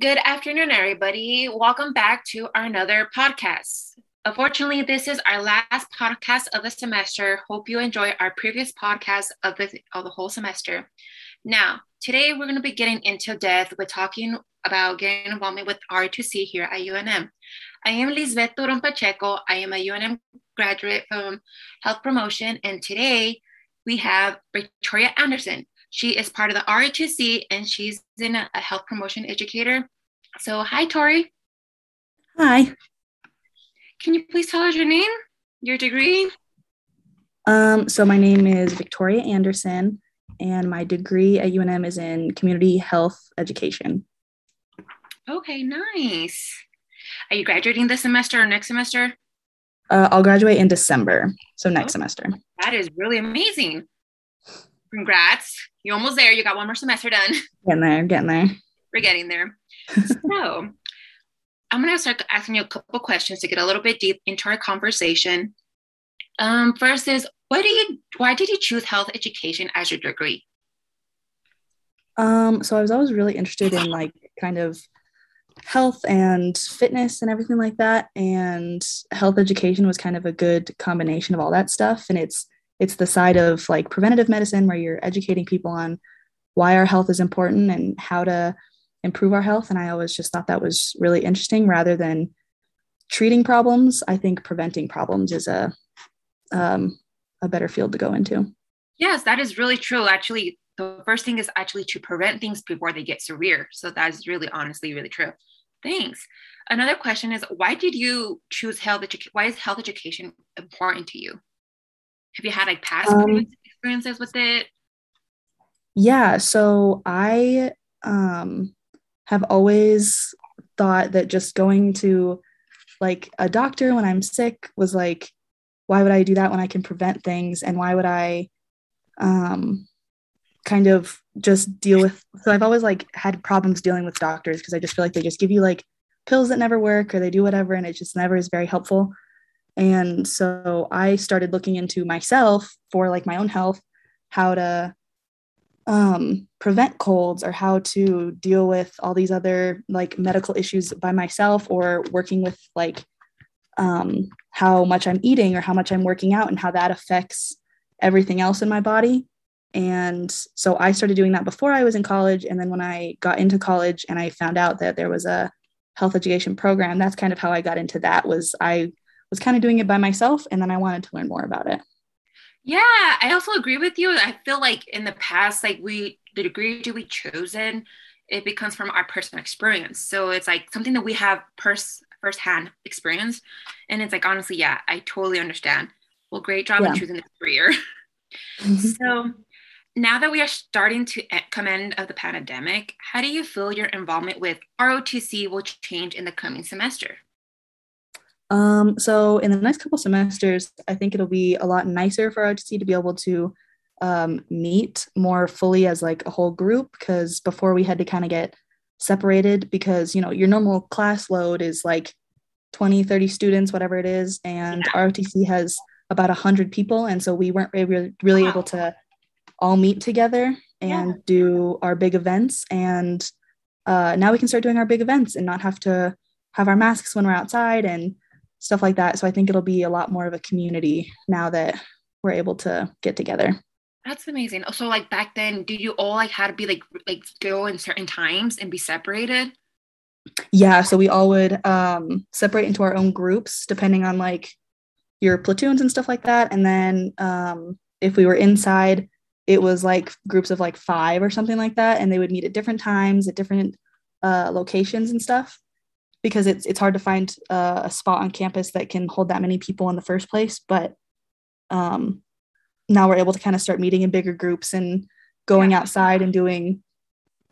Good afternoon, everybody. Welcome back to our another podcast. Unfortunately, this is our last podcast of the semester. Hope you enjoy our previous podcast of the, of the whole semester. Now, today we're going to be getting into depth with talking about getting involved with ROTC here at UNM. I am Lisbeth Turon Pacheco. I am a UNM graduate from Health Promotion, and today we have Victoria Anderson. She is part of the RHC and she's in a, a health promotion educator. So, hi, Tori. Hi. Can you please tell us your name, your degree? Um, so, my name is Victoria Anderson, and my degree at UNM is in community health education. Okay, nice. Are you graduating this semester or next semester? Uh, I'll graduate in December, so next oh, semester. That is really amazing. Congrats. You're almost there. You got one more semester done. Getting there, getting there. We're getting there. So I'm going to start asking you a couple questions to get a little bit deep into our conversation. Um, first is, why do you, why did you choose health education as your degree? Um, so I was always really interested in like kind of health and fitness and everything like that. And health education was kind of a good combination of all that stuff. And it's it's the side of like preventative medicine where you're educating people on why our health is important and how to improve our health. And i always just thought that was really interesting rather than treating problems. I think preventing problems is a um, a better field to go into. Yes that is really true. Actually the first thing is actually to prevent things before they get severe. So that's really honestly really true. Thanks. Another question is why did you choose health education why is health education important to you? Have you had like past um, experiences with it? Yeah, so I um, have always thought that just going to like a doctor when I'm sick was like, why would I do that when I can prevent things? And why would I um, kind of just deal with? So I've always like had problems dealing with doctors because I just feel like they just give you like pills that never work or they do whatever and it just never is very helpful. And so I started looking into myself for like my own health, how to um, prevent colds or how to deal with all these other like medical issues by myself or working with like um, how much I'm eating or how much I'm working out and how that affects everything else in my body. And so I started doing that before I was in college. And then when I got into college and I found out that there was a health education program, that's kind of how I got into that was I was kind of doing it by myself and then I wanted to learn more about it. Yeah, I also agree with you. I feel like in the past, like we, the degree we chosen, it becomes from our personal experience. So it's like something that we have pers- firsthand experience. And it's like, honestly, yeah, I totally understand. Well, great job yeah. in choosing the career. Mm-hmm. So now that we are starting to come end of the pandemic, how do you feel your involvement with ROTC will change in the coming semester? Um, so in the next couple semesters, I think it'll be a lot nicer for ROTC to be able to um, meet more fully as like a whole group because before we had to kind of get separated because you know your normal class load is like 20 30 students whatever it is and yeah. ROTC has about 100 people and so we weren't really, really wow. able to all meet together and yeah. do our big events and uh, now we can start doing our big events and not have to have our masks when we're outside and stuff like that. So I think it'll be a lot more of a community now that we're able to get together. That's amazing. So like back then, did you all like had to be like like go in certain times and be separated? Yeah, so we all would um separate into our own groups depending on like your platoons and stuff like that. And then um if we were inside, it was like groups of like five or something like that. And they would meet at different times at different uh locations and stuff because it's it's hard to find uh, a spot on campus that can hold that many people in the first place. But um, now we're able to kind of start meeting in bigger groups and going outside and doing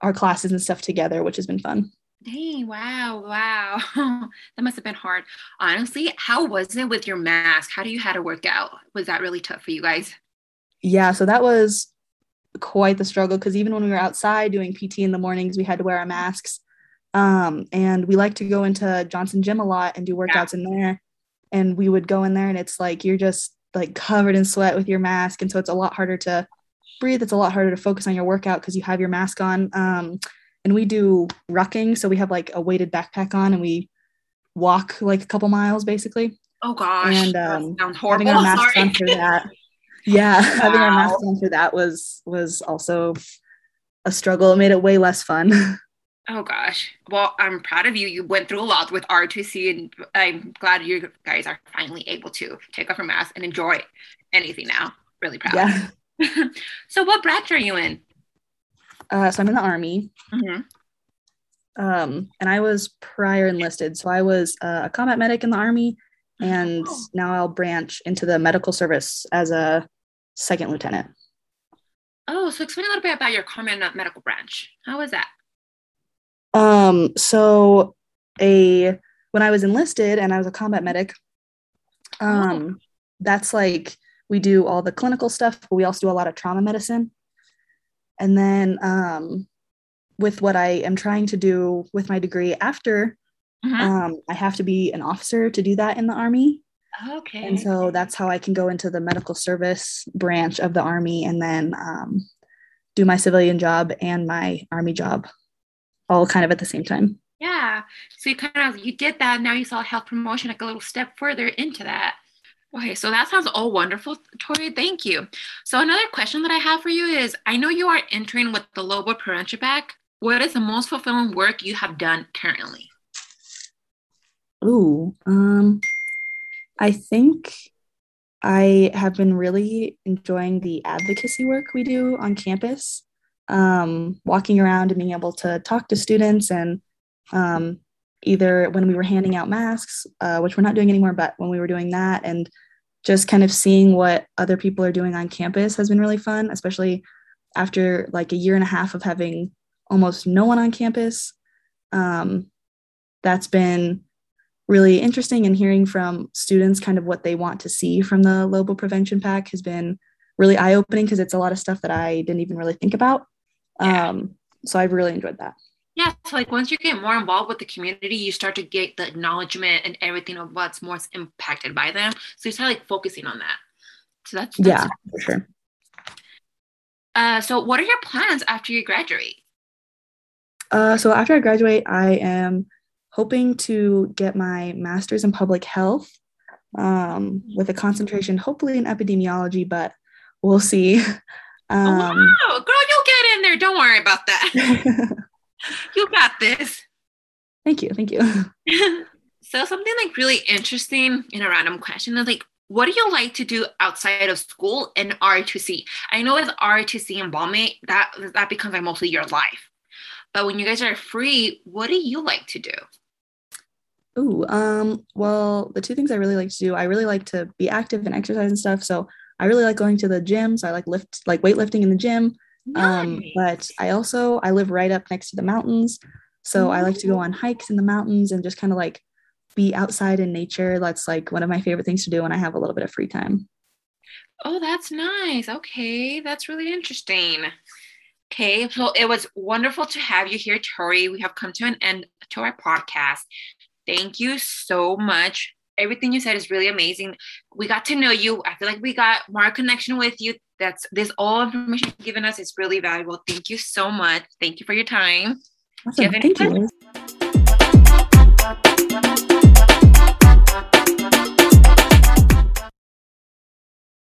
our classes and stuff together, which has been fun. Dang, wow, wow. that must have been hard. Honestly, how was it with your mask? How do you had to work out? Was that really tough for you guys? Yeah, so that was quite the struggle because even when we were outside doing PT in the mornings, we had to wear our masks. Um, and we like to go into Johnson Gym a lot and do workouts yeah. in there. And we would go in there and it's like you're just like covered in sweat with your mask. And so it's a lot harder to breathe. It's a lot harder to focus on your workout because you have your mask on. Um, and we do rucking. So we have like a weighted backpack on and we walk like a couple miles basically. Oh gosh. And um, having our masks Sorry. on for that. Yeah, having our Wow. masks on for that was was also a struggle. It made it way less fun. Oh gosh. Well, I'm proud of you. You went through a lot with ROTC, and I'm glad you guys are finally able to take off your mask and enjoy anything now. Really proud. yeah. so, what branch are you in? Uh, so I'm in the army. Mhm. Um, and I was prior enlisted. So I was uh, a combat medic in the army, and Oh. now I'll branch into the medical service as a second lieutenant. Oh, so explain a little bit about your common medical branch. How was that? Um, so a when I was enlisted and I was a combat medic, um, that's like we do all the clinical stuff, but we also do a lot of trauma medicine. And then um, with what I am trying to do with my degree after, Mhm. um, I have to be an officer to do that in the army. okay. And so that's how I can go into the medical service branch of the army and then um, do my civilian job and my army job all kind of at the same time. yeah. So you kind of you did that. Now you saw health promotion like a little step further into that. Okay, so that sounds all wonderful, Tori. Thank you. So another question that I have for you is: I know you are entering with the Lobo Prevention Pack. What is the most fulfilling work you have done currently? Ooh, um, I think I have been really enjoying the advocacy work we do on campus. Um, walking around and being able to talk to students and um, either when we were handing out masks, uh, which we're not doing anymore, but when we were doing that and just kind of seeing what other people are doing on campus has been really fun, especially after like a year and a half of having almost no one on campus. Um, that's been really interesting and hearing from students kind of what they want to see from the Lobo Prevention Pack has been really eye opening because it's a lot of stuff that I didn't even really think about. Yeah. Um, so I've really enjoyed that. Yeah, so like once you get more involved with the community, you start to get the acknowledgement and everything of what's most impacted by them. So you start like focusing on that. So that's, that's Yeah, for sure. Uh, so what are your plans after you graduate? Uh, so after I graduate, I am hoping to get my master's in public health um, with a concentration hopefully in epidemiology, but we'll see. Um, oh, girl, you'll get in there. Don't worry about that. you got this. thank you. Thank you. so something like really interesting in a random question is like, what do you like to do outside of school and ROTC? I know with ROTC involvement, that that becomes like mostly your life. But when you guys are free, what do you like to do? Ooh, um, well, the two things I really like to do, I really like to be active and exercise and stuff. So I really like going to the gym. So I like lift, like weightlifting in the gym. Um, but I also I live right up next to the mountains, so I like to go on hikes in the mountains and just kind of like be outside in nature. That's like one of my favorite things to do when I have a little bit of free time. Oh, that's nice. Okay, that's really interesting. Okay, so it was wonderful to have you here, Tori. We have come to an end to our podcast. Thank you so much. Everything you said is really amazing. We got to know you. I feel like we got more connection with you. That's this all information you've given us is really valuable. Thank you so much. Thank you for your time. Awesome. any Thank you. questions?